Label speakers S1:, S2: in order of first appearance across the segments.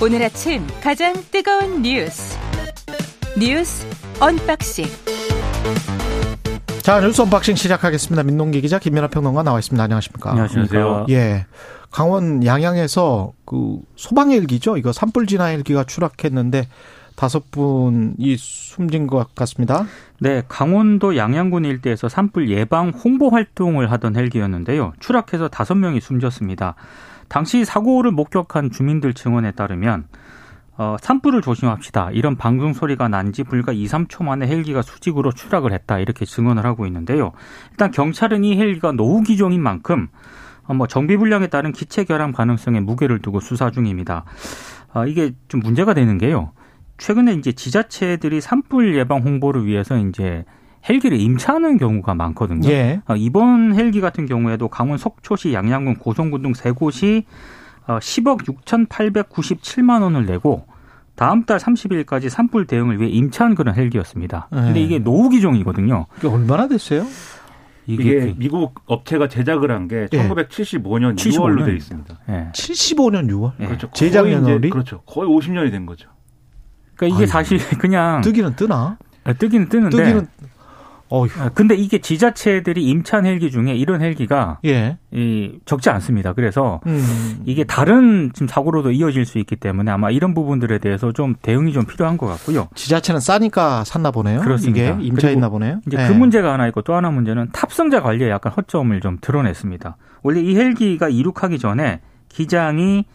S1: 오늘 아침 가장 뜨거운 뉴스 뉴스 언박싱
S2: 자 뉴스 언박싱 시작하겠습니다. 민동기 기자 김연아 평론가 나와 있습니다. 안녕하십니까?
S3: 안녕하세요.
S2: 예. 강원 양양에서 그 소방 헬기죠. 이거 산불 진화 헬기가 추락했는데 다섯 분이 숨진 것 같습니다.
S3: 네, 강원도 양양군 일대에서 산불 예방 홍보 활동을 하던 헬기였는데요. 추락해서 다섯 명이 숨졌습니다. 당시 사고를 목격한 주민들 증언에 따르면 어, 산불을 조심합시다. 이런 방송 소리가 난 지 불과 2, 3초 만에 헬기가 수직으로 추락을 했다. 이렇게 증언을 하고 있는데요. 일단 경찰은 이 헬기가 노후 기종인 만큼 어, 뭐 정비 불량에 따른 기체 결함 가능성에 무게를 두고 수사 중입니다. 어, 이게 좀 문제가 되는 게요. 최근에 이제 지자체들이 산불 예방 홍보를 위해서 이제 헬기를 임차하는 경우가 많거든요.
S2: 예.
S3: 어, 이번 헬기 같은 경우에도 강원 속초시, 양양군, 고성군 등 세 곳이 10억 6,897만 원을 내고 다음 달 30일까지 산불 대응을 위해 임차한 그런 헬기였습니다. 근데
S2: 네.
S3: 이게 노후 기종이거든요.
S2: 이게 얼마나 됐어요?
S4: 이게 미국 업체가 제작을 한게
S2: 예.
S4: 1975년
S3: 75
S4: 6월로
S3: 년입니다.
S4: 되어 있습니다.
S3: 예.
S2: 75년 6월.
S3: 예.
S4: 그렇죠.
S2: 제작 연월이?
S4: 그렇죠. 거의 50년이 된 거죠.
S3: 그러니까 이게
S2: 아이고.
S3: 사실 그냥
S2: 뜨기는 뜨나?
S3: 뜨기는 뜨는데
S2: 뜨기는 어휴.
S3: 아, 근데 이게 지자체들이 임차한 헬기 중에 이런 헬기가
S2: 예.
S3: 이 적지 않습니다. 그래서
S2: 음.
S3: 이게 다른 지금 사고로도 이어질 수 있기 때문에 아마 이런 부분들에 대해서 좀 대응이 좀 필요한 것 같고요.
S2: 지자체는 싸니까 샀나 보네요.
S3: 그렇습니다.
S2: 이게 임차했나 보네요.
S3: 이제
S2: 예.
S3: 그 문제가 하나 있고 또 하나 문제는 탑승자 관리에 약간 허점을 좀 드러냈습니다. 원래 이 헬기가 이륙하기 전에 기장이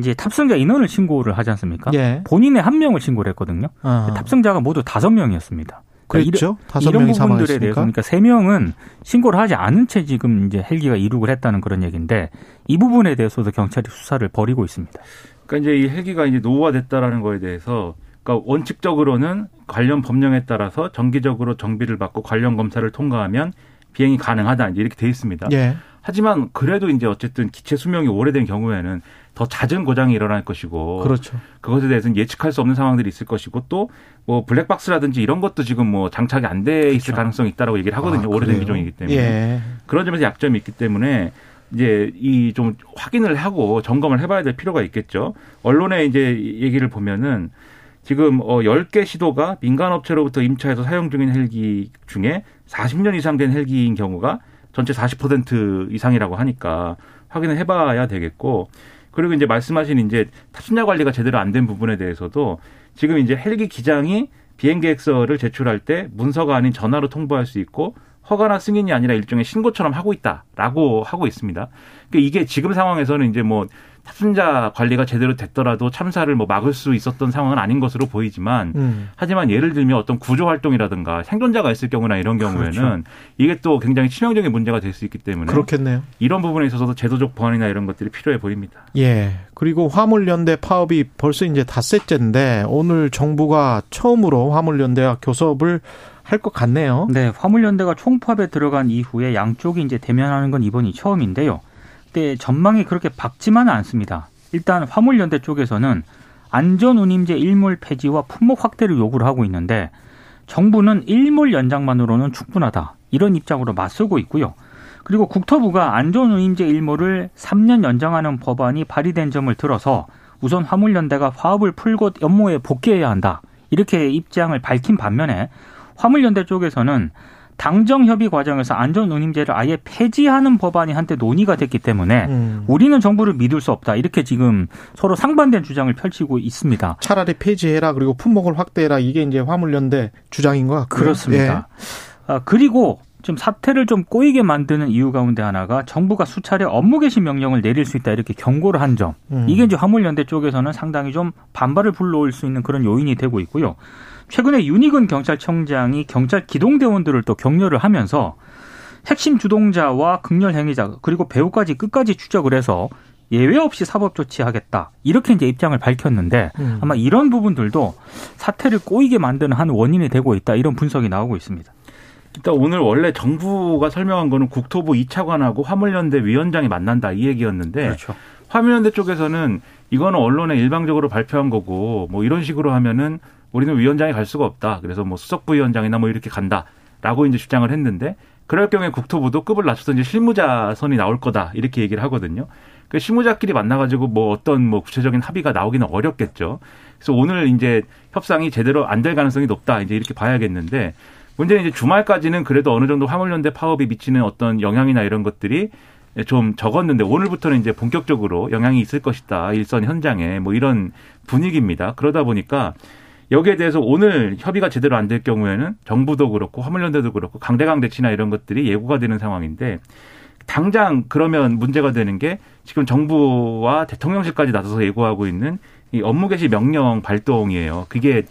S3: 이제 탑승자 인원을 신고를 하지 않습니까?
S2: 예.
S3: 본인의 한 명을 신고를 했거든요.
S2: 어.
S3: 탑승자가 모두 다섯 명이었습니다. 그러니까
S2: 그랬죠. 다섯
S3: 이런
S2: 명이
S3: 부분들에. 대해서 그러니까 세 명은 신고를 하지 않은 채 지금 이제 헬기가 이륙을 했다는 그런 얘기인데 이 부분에 대해서도 경찰이 수사를 벌이고 있습니다.
S4: 그러니까 이제 이 헬기가 이제 노후화됐다라는 거에 대해서 그러니까 원칙적으로는 관련 법령에 따라서 정기적으로 정비를 받고 관련 검사를 통과하면 비행이 가능하다 이제 이렇게 돼 있습니다.
S2: 예.
S4: 하지만 그래도 이제 어쨌든 기체 수명이 오래된 경우에는 더 잦은 고장이 일어날 것이고
S2: 그렇죠.
S4: 그것에 대해서는 예측할 수 없는 상황들이 있을 것이고 또 뭐 블랙박스라든지 이런 것도 지금 뭐 장착이 안 돼 있을 가능성이 있다라고 얘기를 하거든요.
S2: 아,
S4: 오래된? 기종이기 때문에.
S2: 예.
S4: 그런 점에서 약점이 있기 때문에 이제 이 좀 확인을 하고 점검을 해봐야 될 필요가 있겠죠. 언론에 이제 얘기를 보면은 지금 어 10개 시도가 민간 업체로부터 임차해서 사용 중인 헬기 중에 40년 이상 된 헬기인 경우가 전체 40% 이상이라고 하니까 확인을 해봐야 되겠고 그리고 이제 말씀하신 이제 탑승자 관리가 제대로 안 된 부분에 대해서도 지금 이제 헬기 기장이 비행 계획서를 제출할 때 문서가 아닌 전화로 통보할 수 있고 허가나 승인이 아니라 일종의 신고처럼 하고 있다라고 하고 있습니다. 그러니까 이게 지금 상황에서는 이제 뭐 탑승자 관리가 제대로 됐더라도 참사를 뭐 막을 수 있었던 상황은 아닌 것으로 보이지만
S2: 음.
S4: 하지만 예를 들면 어떤 구조 활동이라든가 생존자가 있을 경우나 이런 경우에는
S2: 그렇죠.
S4: 이게 또 굉장히 치명적인 문제가 될 수 있기 때문에
S2: 그렇겠네요.
S4: 이런 부분에 있어서도 제도적 보완이나 이런 것들이 필요해 보입니다.
S2: 예. 그리고 화물연대 파업이 벌써 이제 닷새째인데 오늘 정부가 처음으로 화물연대와 교섭을 할 것 같네요.
S3: 네, 화물연대가 총파업에 들어간 이후에 양쪽이 이제 대면하는 건 이번이 처음인데요. 근데 전망이 그렇게 밝지만은 않습니다. 일단 화물연대 쪽에서는 안전운임제 일몰 폐지와 품목 확대를 요구를 하고 있는데 정부는 일몰 연장만으로는 충분하다. 이런 입장으로 맞서고 있고요. 그리고 국토부가 안전운임제 일몰을 3년 연장하는 법안이 발의된 점을 들어서 우선 화물연대가 파업을 풀고 연모에 복귀해야 한다. 이렇게 입장을 밝힌 반면에 화물연대 쪽에서는 당정 협의 과정에서 안전 운임제를 아예 폐지하는 법안이 한때 논의가 됐기 때문에
S2: 음.
S3: 우리는 정부를 믿을 수 없다. 이렇게 지금 서로 상반된 주장을 펼치고 있습니다.
S2: 차라리 폐지해라 그리고 품목을 확대해라 이게 이제 화물연대 주장인 것 같고요.
S3: 그렇습니다. 아, 그리고 좀 사태를 좀 꼬이게 만드는 이유 가운데 하나가 정부가 수차례 업무 개시 명령을 내릴 수 있다 이렇게 경고를 한 점.
S2: 음.
S3: 이게 이제 화물연대 쪽에서는 상당히 좀 반발을 불러올 수 있는 그런 요인이 되고 있고요. 최근에 윤희근 경찰청장이 경찰 기동대원들을 또 격려를 하면서 핵심 주동자와 극렬 행위자 그리고 배우까지 끝까지 추적을 해서 예외 없이 사법 조치하겠다 이렇게 이제 입장을 밝혔는데
S2: 음.
S3: 아마 이런 부분들도 사태를 꼬이게 만드는 한 원인이 되고 있다 이런 분석이 나오고 있습니다.
S4: 일단 오늘 원래 정부가 설명한 거는 국토부 2차관하고 화물연대 위원장이 만난다 이 얘기였는데
S3: 그렇죠.
S4: 화물연대 쪽에서는 이거는 언론에 일방적으로 발표한 거고 뭐 이런 식으로 하면은 우리는 위원장이 갈 수가 없다. 그래서 뭐 수석부위원장이나 뭐 이렇게 간다라고 이제 주장을 했는데 그럴 경우에 국토부도 급을 낮춰서 이제 실무자 선이 나올 거다 이렇게 얘기를 하거든요. 그 실무자끼리 만나가지고 뭐 어떤 뭐 구체적인 합의가 나오기는 어렵겠죠. 그래서 오늘 이제 협상이 제대로 안 될 가능성이 높다 이제 이렇게 봐야겠는데 문제는 이제 주말까지는 그래도 어느 정도 화물연대 파업이 미치는 어떤 영향이나 이런 것들이 좀 적었는데 오늘부터는 이제 본격적으로 영향이 있을 것이다 일선 현장에 뭐 이런 분위기입니다. 그러다 보니까 여기에 대해서 오늘 협의가 제대로 안 될 경우에는 정부도 그렇고 화물연대도 그렇고 강대강 대치나 이런 것들이 예고가 되는 상황인데 당장 그러면 문제가 되는 게 지금 정부와 대통령실까지 나서서 예고하고 있는 이 업무 개시 명령 발동이에요. 그게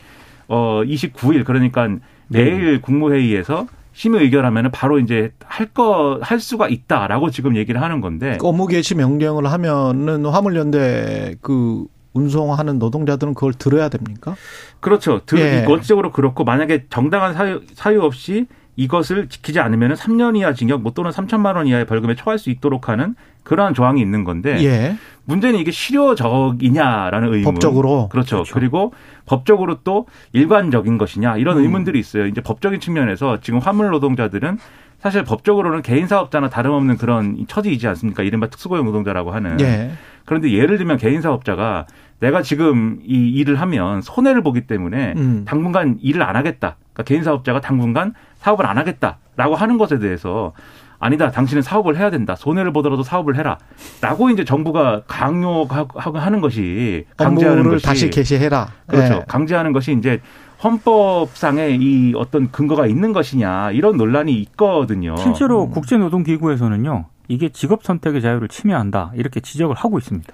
S4: 어 29일 그러니까 내일 네. 국무회의에서 심의 의결하면은 바로 이제 할 거 할 수가 있다라고 지금 얘기를 하는 건데
S2: 업무 개시 명령을 하면은 화물연대 그 운송하는 노동자들은 그걸 들어야 됩니까?
S4: 그렇죠. 들, 예. 원칙적으로 그렇고 만약에 정당한 사유, 사유 없이 이것을 지키지 않으면 3년 이하 징역 못 또는 3천만 원 이하의 벌금에 처할 수 있도록 하는 그러한 조항이 있는 건데 예. 문제는 이게 실효적이냐라는 의문.
S2: 법적으로
S4: 그렇죠. 그렇죠. 그리고 법적으로 또 일관적인 것이냐 이런 음. 의문들이 있어요. 이제 법적인 측면에서 지금 화물 노동자들은 사실 법적으로는 개인 사업자나 다름없는 그런 처지이지 않습니까? 이른바 특수고용 노동자라고 하는. 예. 그런데 예를 들면 개인 사업자가 내가 지금 이 일을 하면 손해를 보기 때문에 음. 당분간 일을 안 하겠다. 그러니까 개인 사업자가 당분간 사업을 안 하겠다라고 하는 것에 대해서 아니다. 당신은 사업을 해야 된다. 손해를 보더라도 사업을 해라. 라고 이제 정부가 강요하고 하는 것이
S2: 강제하는 것이 다시 개시해라.
S4: 그렇죠. 네. 강제하는 것이 이제 헌법상의 이 어떤 근거가 있는 것이냐 이런 논란이 있거든요.
S3: 실제로 음. 국제노동기구에서는요. 이게 직업 선택의 자유를 침해한다 이렇게 지적을 하고 있습니다.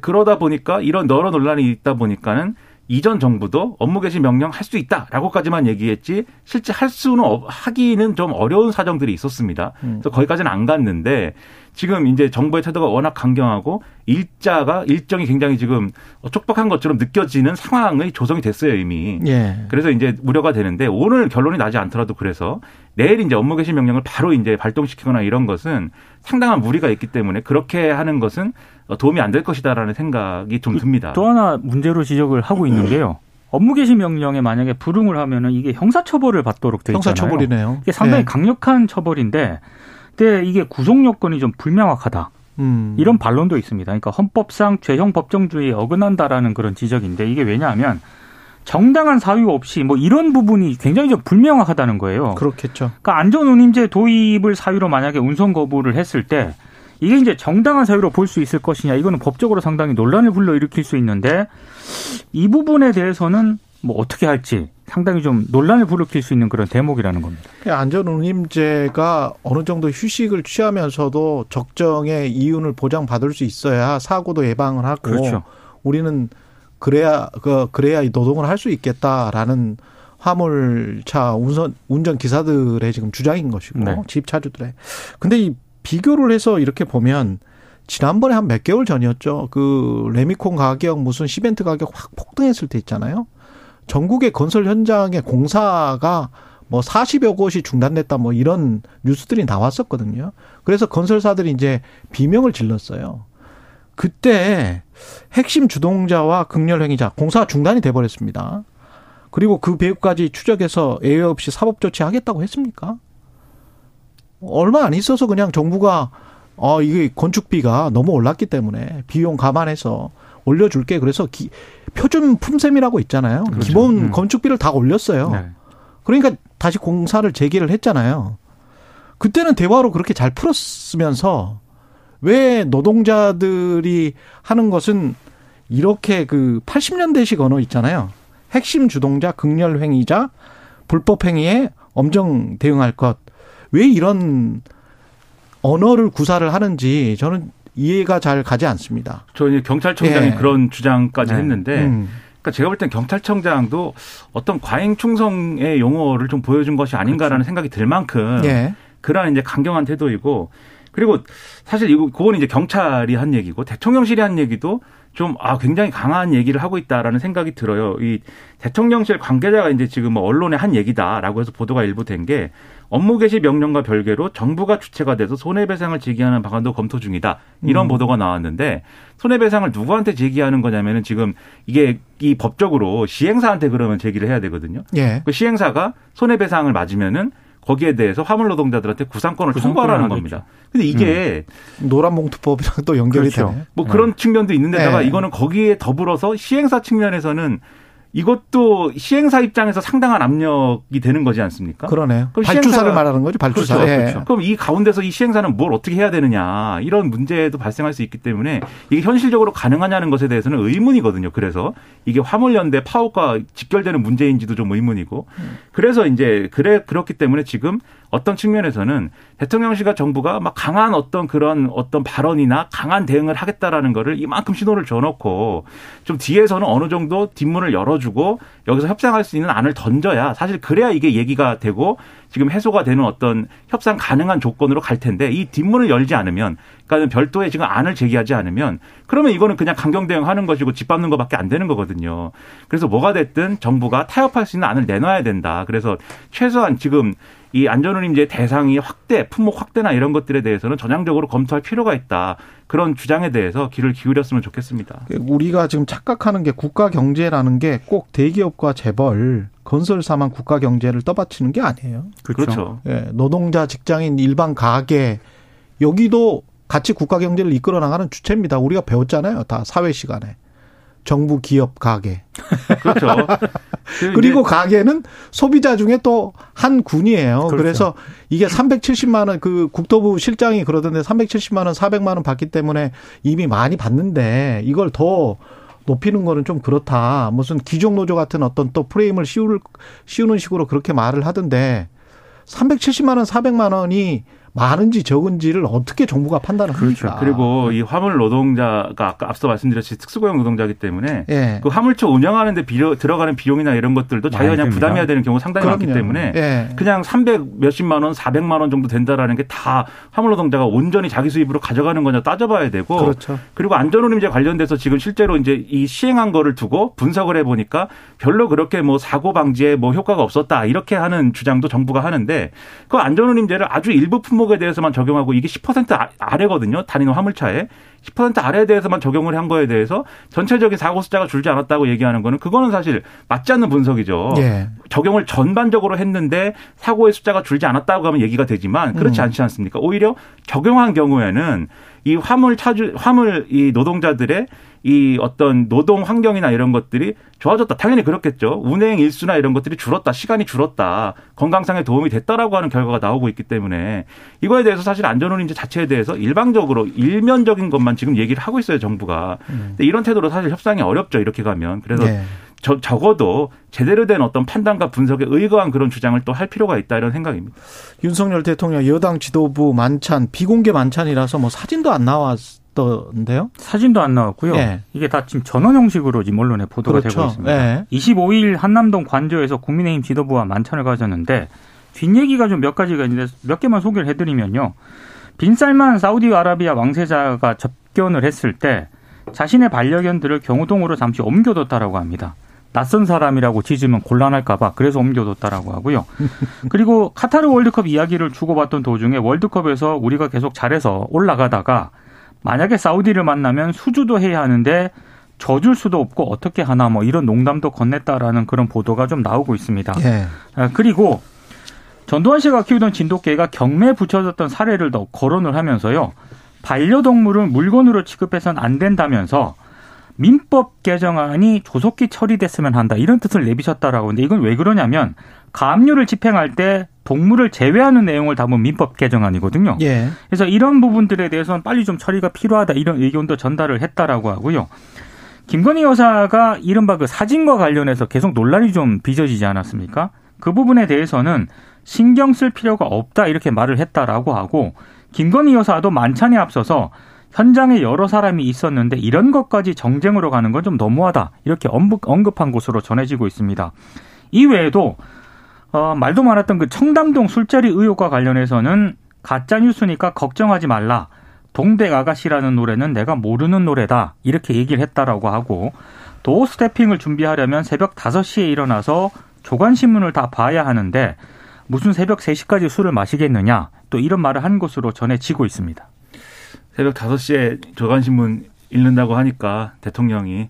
S4: 그러다 보니까 이런 여러 논란이 있다 보니까는 이전 정부도 업무 개시 명령 할 수 있다라고까지만 얘기했지 실제 할 수는 하기는 좀 어려운 사정들이 있었습니다. 음. 그래서 거기까지는 안 갔는데 지금 이제 정부의 태도가 워낙 강경하고 일자가 일정이 굉장히 지금 촉박한 것처럼 느껴지는 상황의 조성이 됐어요 이미. 예. 그래서 이제 우려가 되는데 오늘 결론이 나지 않더라도 그래서 내일 이제 업무 개시 명령을 바로 이제 발동시키거나 이런 것은 상당한 무리가 있기 때문에 그렇게 하는 것은 도움이 안 될 것이다라는 생각이 좀그 듭니다.
S3: 또 하나 문제로 지적을 하고 있는 게요. 업무 개시 명령에 만약에 불응을 하면은 이게 형사 처벌을 받도록 돼 있잖아요.
S2: 형사 처벌이네요.
S3: 이게 상당히 네. 강력한 처벌인데, 근데 이게 구속 요건이 좀 불명확하다. 음. 이런 반론도 있습니다. 그러니까 헌법상 죄형 법정주의에 어긋난다라는 그런 지적인데 이게 왜냐하면 정당한 사유 없이 뭐 이런 부분이 굉장히 좀 불명확하다는 거예요.
S2: 그렇겠죠.
S3: 그러니까 안전운임제 도입을 사유로 만약에 운송 거부를 했을 때 이게 이제 정당한 사유로 볼 수 있을 것이냐 이거는 법적으로 상당히 논란을 불러일으킬 수 있는데 이 부분에 대해서는 뭐 어떻게 할지 상당히 좀 논란을 불러일으킬 수 있는 그런 대목이라는 겁니다.
S2: 안전운임제가 어느 정도 휴식을 취하면서도 적정의 이윤을 보장받을 수 있어야 사고도 예방을 하고 그렇죠. 우리는 그래야 그 그래야 노동을 할 수 있겠다라는 화물차 운전 운전 기사들의 지금 주장인 것이고 네. 집차주들의 근데 이 비교를 해서 이렇게 보면 지난번에 한 몇 개월 전이었죠. 그 레미콘 가격 무슨 시멘트 가격 확 폭등했을 때 있잖아요. 전국의 건설 현장의 공사가 뭐 40여 곳이 중단됐다 뭐 이런 뉴스들이 나왔었거든요. 그래서 건설사들이 이제 비명을 질렀어요. 그때 핵심 주동자와 극렬 행위자 공사 중단이 돼 버렸습니다. 그리고 그 배후까지 추적해서 예외 없이 사법 조치하겠다고 했습니까? 얼마 안 있어서 그냥 정부가 어 이게 건축비가 너무 올랐기 때문에 비용 감안해서 올려줄게 그래서 기, 표준 품셈이라고 있잖아요. 그렇죠. 기본 음. 건축비를 다 올렸어요. 네. 그러니까 다시 공사를 재개를 했잖아요. 그때는 대화로 그렇게 잘 풀었으면서 왜 노동자들이 하는 것은 이렇게 그 80년대식 언어 있잖아요. 핵심 주동자, 극렬 행위자, 불법 행위에 엄정 대응할 것. 왜 이런 언어를 구사를 하는지 저는 이해가 잘 가지 않습니다.
S4: 저 이제 경찰청장이 예. 그런 주장까지 네. 했는데 음. 그러니까 제가 볼 땐 경찰청장도 어떤 과잉 충성의 용어를 좀 보여준 것이 아닌가라는 그렇죠. 생각이 들 만큼 예. 그러한 이제 강경한 태도이고 그리고 사실 이거 그건 이제 경찰이 한 얘기고 대통령실이 한 얘기도 좀, 아, 굉장히 강한 얘기를 하고 있다라는 생각이 들어요. 이 대통령실 관계자가 이제 지금 뭐 언론에 한 얘기다라고 해서 보도가 일부 된 게 업무 개시 명령과 별개로 정부가 주체가 돼서 손해배상을 제기하는 방안도 검토 중이다. 이런 음. 보도가 나왔는데 손해배상을 누구한테 제기하는 거냐면은 지금 이게 이 법적으로 시행사한테 그러면 제기를 해야 되거든요. 예. 그 시행사가 손해배상을 맞으면은 거기에 대해서 화물 노동자들한테 구상권을 통보하라는 겁니다. 근데 이게
S2: 음. 노란봉투법이랑 또 연결이 그렇죠. 되네.
S4: 뭐 그런 네. 측면도 있는데다가 네. 이거는 거기에 더불어서 시행사 측면에서는 이것도 시행사 입장에서 상당한 압력이 되는 거지 않습니까?
S2: 그러네요. 그럼 발주사를 말하는 거죠, 발주사.
S4: 그렇죠, 예. 그렇죠. 그럼 이 가운데서 이 시행사는 뭘 어떻게 해야 되느냐 이런 문제도 발생할 수 있기 때문에 이게 현실적으로 가능하냐는 것에 대해서는 의문이거든요. 그래서 이게 화물연대 파업과 직결되는 문제인지도 좀 의문이고 그래서 이제 그래 그렇기 때문에 지금 어떤 측면에서는 대통령실과 정부가 막 강한 어떤 그런 어떤 발언이나 강한 대응을 하겠다라는 거를 이만큼 신호를 줘놓고 좀 뒤에서는 어느 정도 뒷문을 열어주고 여기서 협상할 수 있는 안을 던져야 사실 그래야 이게 얘기가 되고 지금 해소가 되는 어떤 협상 가능한 조건으로 갈 텐데 이 뒷문을 열지 않으면 그러니까 별도의 지금 안을 제기하지 않으면 그러면 이거는 그냥 강경 대응하는 것이고 짓밟는 것밖에 안 되는 거거든요. 그래서 뭐가 됐든 정부가 타협할 수 있는 안을 내놔야 된다. 그래서 최소한 지금 이 안전운임제 대상이 확대, 품목 확대나 이런 것들에 대해서는 전향적으로 검토할 필요가 있다. 그런 주장에 대해서 귀를 기울였으면 좋겠습니다.
S2: 우리가 지금 착각하는 게 국가 경제라는 게 꼭 대기업과 재벌, 건설사만 국가 경제를 떠받치는 게 아니에요.
S4: 그렇죠. 그렇죠.
S2: 예, 노동자, 직장인, 일반 가게 여기도 같이 국가 경제를 이끌어 나가는 주체입니다. 우리가 배웠잖아요. 다 사회 시간에. 정부, 기업, 가게.
S4: 그렇죠.
S2: 그리고 가게는 소비자 중에 또 한 군이에요. 그렇죠. 그래서 이게 370만 원 그 국토부 실장이 그러던데 370만 원, 400만 원 받기 때문에 이미 많이 받는데 이걸 더 높이는 거는 좀 그렇다. 무슨 귀족 노조 같은 어떤 또 프레임을 씌울 씌우는 식으로 그렇게 말을 하던데 370만 원, 400만 원이 많은지 적은지를 어떻게 정부가 판단을 합니까?
S4: 그렇죠. 그리고 이 화물 노동자가 아까 앞서 말씀드렸듯이 특수고용 노동자기 때문에 예. 그 화물차 운영하는데 비료, 들어가는 비용이나 이런 것들도 자기가 그냥 부담해야 되는 경우 상당히 그럼요. 많기 때문에 예. 그냥 300 몇십만 원, 400만 원 정도 된다라는 게 다 화물 노동자가 온전히 자기 수입으로 가져가는 거냐 따져봐야 되고 그렇죠. 그리고 안전운임제 관련돼서 지금 실제로 이제 이 시행한 거를 두고 분석을 해 보니까 별로 그렇게 뭐 사고 방지에 뭐 효과가 없었다 이렇게 하는 주장도 정부가 하는데 그 안전운임제를 아주 일부 품목 품목에 대해서만 적용하고 이게 10% 아, 아래거든요. 단위는 화물차에. 10% 아래에 대해서만 적용을 한 거에 대해서 전체적인 사고 숫자가 줄지 않았다고 얘기하는 거는 그거는 사실 맞지 않는 분석이죠. 예. 적용을 전반적으로 했는데 사고의 숫자가 줄지 않았다고 하면 얘기가 되지만 그렇지 음. 않지 않습니까? 오히려 적용한 경우에는 이 화물 차주 화물 이 노동자들의 이 어떤 노동 환경이나 이런 것들이 좋아졌다. 당연히 그렇겠죠. 운행 일수나 이런 것들이 줄었다. 시간이 줄었다. 건강상에 도움이 됐다라고 하는 결과가 나오고 있기 때문에 이거에 대해서 사실 안전운임제 자체에 대해서 일방적으로 일면적인 것만 지금 얘기를 하고 있어요. 정부가. 음. 근데 이런 태도로 사실 협상이 어렵죠. 이렇게 가면. 그래서 네. 저, 적어도 제대로 된 어떤 판단과 분석에 의거한 그런 주장을 또 할 필요가 있다 이런 생각입니다.
S2: 윤석열 대통령 여당 지도부 만찬 비공개 만찬이라서 뭐 사진도 안 나왔던데요?
S3: 사진도 안 나왔고요. 네. 이게 다 지금 전원 형식으로 지금 언론에 보도가 그렇죠. 되고 있습니다. 네. 25일 한남동 관저에서 국민의힘 지도부와 만찬을 가졌는데 뒷얘기가 좀 몇 가지가 있는데 몇 개만 소개를 해드리면요. 빈살만 사우디아라비아 왕세자가 접견을 했을 때 자신의 반려견들을 경호동으로 잠시 옮겨뒀다라고 합니다. 낯선 사람이라고 짖으면 곤란할까봐 그래서 옮겨뒀다라고 하고요. 그리고 카타르 월드컵 이야기를 주고받던 도중에 월드컵에서 우리가 계속 잘해서 올라가다가 만약에 사우디를 만나면 수주도 해야 하는데 져줄 수도 없고 어떻게 하나 뭐 이런 농담도 건넸다라는 그런 보도가 좀 나오고 있습니다. 예. 아, 그리고 전두환 씨가 키우던 진돗개가 경매에 붙여졌던 사례를 더 거론을 하면서요. 반려동물을 물건으로 취급해서는 안 된다면서 민법 개정안이 조속히 처리됐으면 한다 이런 뜻을 내비쳤다라고 하는데 이건 왜 그러냐면 가압류를 집행할 때 동물을 제외하는 내용을 담은 민법 개정안이거든요. 예. 그래서 이런 부분들에 대해서는 빨리 좀 처리가 필요하다 이런 의견도 전달을 했다라고 하고요. 김건희 여사가 이른바 그 사진과 관련해서 계속 논란이 좀 빚어지지 않았습니까? 그 부분에 대해서는 신경 쓸 필요가 없다 이렇게 말을 했다라고 하고 김건희 여사도 만찬에 앞서서 현장에 여러 사람이 있었는데 이런 것까지 정쟁으로 가는 건 좀 너무하다 이렇게 언급한 것으로 전해지고 있습니다. 이외에도 어, 말도 많았던 그 청담동 술자리 의혹과 관련해서는 가짜 뉴스니까 걱정하지 말라. 동백 아가씨라는 노래는 내가 모르는 노래다. 이렇게 얘기를 했다라고 하고 도어 스태핑을 준비하려면 새벽 5시에 일어나서 조간신문을 다 봐야 하는데 무슨 새벽 3시까지 술을 마시겠느냐. 또 이런 말을 한 것으로 전해지고 있습니다.
S4: 새벽 5시에 조간신문 읽는다고 하니까 대통령이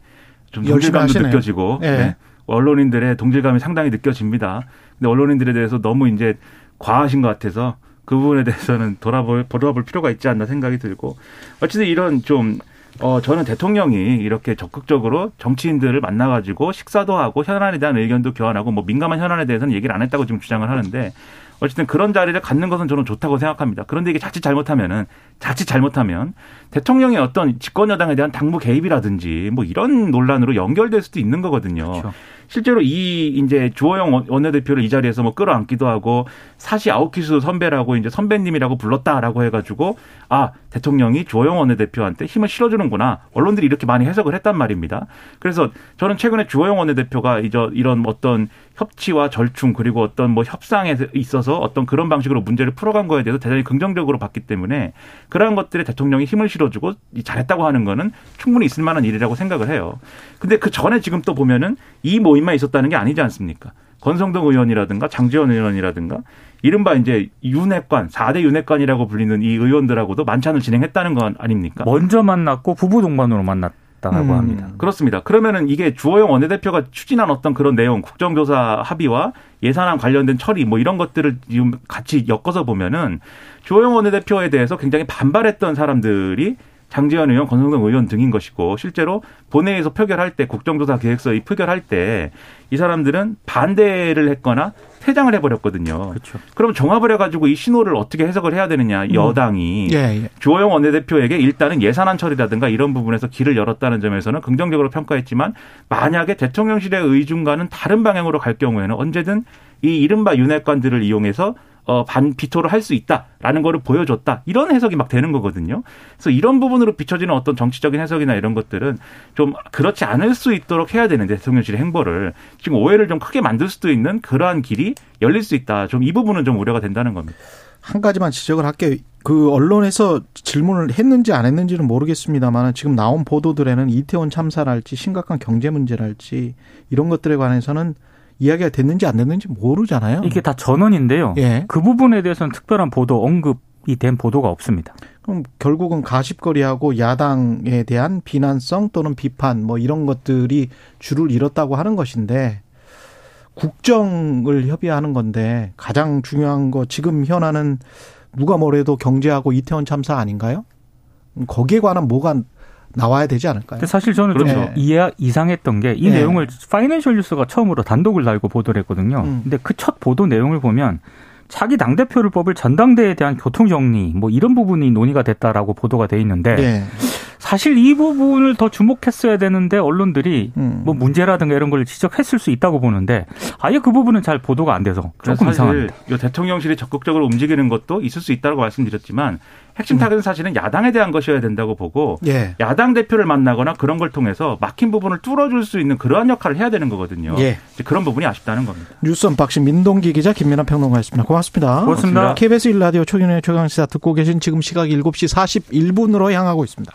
S4: 좀 동질감도 느껴지고 네. 네. 언론인들의 동질감이 상당히 느껴집니다. 근데 언론인들에 대해서 너무 이제 과하신 것 같아서 그 부분에 대해서는 돌아볼 돌아볼 필요가 있지 않나 생각이 들고 어쨌든 이런 좀 어, 저는 대통령이 이렇게 적극적으로 정치인들을 만나가지고 식사도 하고 현안에 대한 의견도 교환하고 뭐 민감한 현안에 대해서는 얘기를 안 했다고 지금 주장을 하는데 어쨌든 그런 자리를 갖는 것은 저는 좋다고 생각합니다. 그런데 이게 자칫 잘못하면은 자칫 잘못하면 대통령의 어떤 집권 여당에 대한 당무 개입이라든지 뭐 이런 논란으로 연결될 수도 있는 거거든요. 그렇죠. 실제로 이 이제 주호영 원내대표를 이 자리에서 뭐 끌어안기도 하고 사시 아웃키스 선배라고 이제 선배님이라고 불렀다라고 해가지고 아 대통령이 주호영 원내대표한테 힘을 실어주는구나 언론들이 이렇게 많이 해석을 했단 말입니다. 그래서 저는 최근에 주호영 원내대표가 이제 이런 어떤 협치와 절충 그리고 어떤 뭐 협상에 있어서 어떤 그런 방식으로 문제를 풀어간 거에 대해서 대단히 긍정적으로 봤기 때문에 그러한 것들에 대통령이 힘을 실어주고 잘했다고 하는 거는 충분히 있을 만한 일이라고 생각을 해요. 근데 그 전에 지금 또 보면은 이 모임 만 있었다는 게 아니지 않습니까? 권성동 의원이라든가 장지원 의원이라든가 이른바 이제 윤핵관, 4대 윤핵관이라고 불리는 이 의원들하고도 만찬을 진행했다는 건 아닙니까?
S3: 먼저 만났고 부부 동반으로 만났 다고 음. 합니다.
S4: 그렇습니다. 그러면은 이게 주호영 원내대표가 추진한 어떤 그런 내용, 국정조사 합의와 예산안 관련된 처리 뭐 이런 것들을 지금 같이 엮어서 보면은 주호영 원내대표에 대해서 굉장히 반발했던 사람들이 장지현 의원, 권성동 의원 등인 것이고 실제로 본회의에서 표결할 때 국정조사 계획서 이 표결할 때 이 사람들은 반대를 했거나 퇴장을 해버렸거든요. 그렇죠. 그럼 종합을 해가지고 이 신호를 어떻게 해석을 해야 되느냐 음. 여당이 예, 예. 주호영 원내대표에게 일단은 예산안 처리라든가 이런 부분에서 길을 열었다는 점에서는 긍정적으로 평가했지만 만약에 대통령실의 의중과는 다른 방향으로 갈 경우에는 언제든 이 이른바 윤핵관들을 이용해서 어, 반 비토를 할 수 있다라는 거를 보여줬다. 이런 해석이 막 되는 거거든요. 그래서 이런 부분으로 비춰지는 어떤 정치적인 해석이나 이런 것들은 좀 그렇지 않을 수 있도록 해야 되는데 대통령실의 행보를 지금 오해를 좀 크게 만들 수도 있는 그러한 길이 열릴 수 있다. 좀 이 부분은 좀 우려가 된다는 겁니다.
S2: 한 가지만 지적을 할게요. 그 언론에서 질문을 했는지 안 했는지는 모르겠습니다만 지금 나온 보도들에는 이태원 참사랄지 심각한 경제 문제랄지 이런 것들에 관해서는 이야기가 됐는지 안 됐는지 모르잖아요.
S3: 이게 다 전원인데요. 예. 그 부분에 대해서는 특별한 보도 언급이 된 보도가 없습니다.
S2: 그럼 결국은 가십거리하고 야당에 대한 비난성 또는 비판 뭐 이런 것들이 줄을 잃었다고 하는 것인데 국정을 협의하는 건데 가장 중요한 거 지금 현안은 누가 뭐래도 경제하고 이태원 참사 아닌가요? 거기에 관한 뭐가 나와야 되지 않을까요?
S3: 사실 저는 그렇죠. 좀 이해 이상했던 게이 네. 내용을 파이낸셜 뉴스가 처음으로 단독을 달고 보도를 했거든요. 음. 근데 그 첫 보도 내용을 보면 자기 당 대표를 뽑을 전당대회에 대한 교통 정리 뭐 이런 부분이 논의가 됐다라고 보도가 돼 있는데 네. 사실 이 부분을 더 주목했어야 되는데 언론들이 음. 뭐 문제라든가 이런 걸 지적했을 수 있다고 보는데 아예 그 부분은 잘 보도가 안 돼서 조금 이상합니다.
S4: 대통령실이 적극적으로 움직이는 것도 있을 수 있다고 말씀드렸지만 핵심 음. 타겟은 사실은 야당에 대한 것이어야 된다고 보고 예. 야당 대표를 만나거나 그런 걸 통해서 막힌 부분을 뚫어줄 수 있는 그러한 역할을 해야 되는 거거든요. 예. 그런 부분이 아쉽다는 겁니다.
S2: 뉴스 unboxing 민동기 기자 김민아 평론가였습니다. 고맙습니다.
S3: 고맙습니다.
S2: KBS 1라디오 최경영의 최강시사 듣고 계신 지금 시각 7시 41분으로 향하고 있습니다.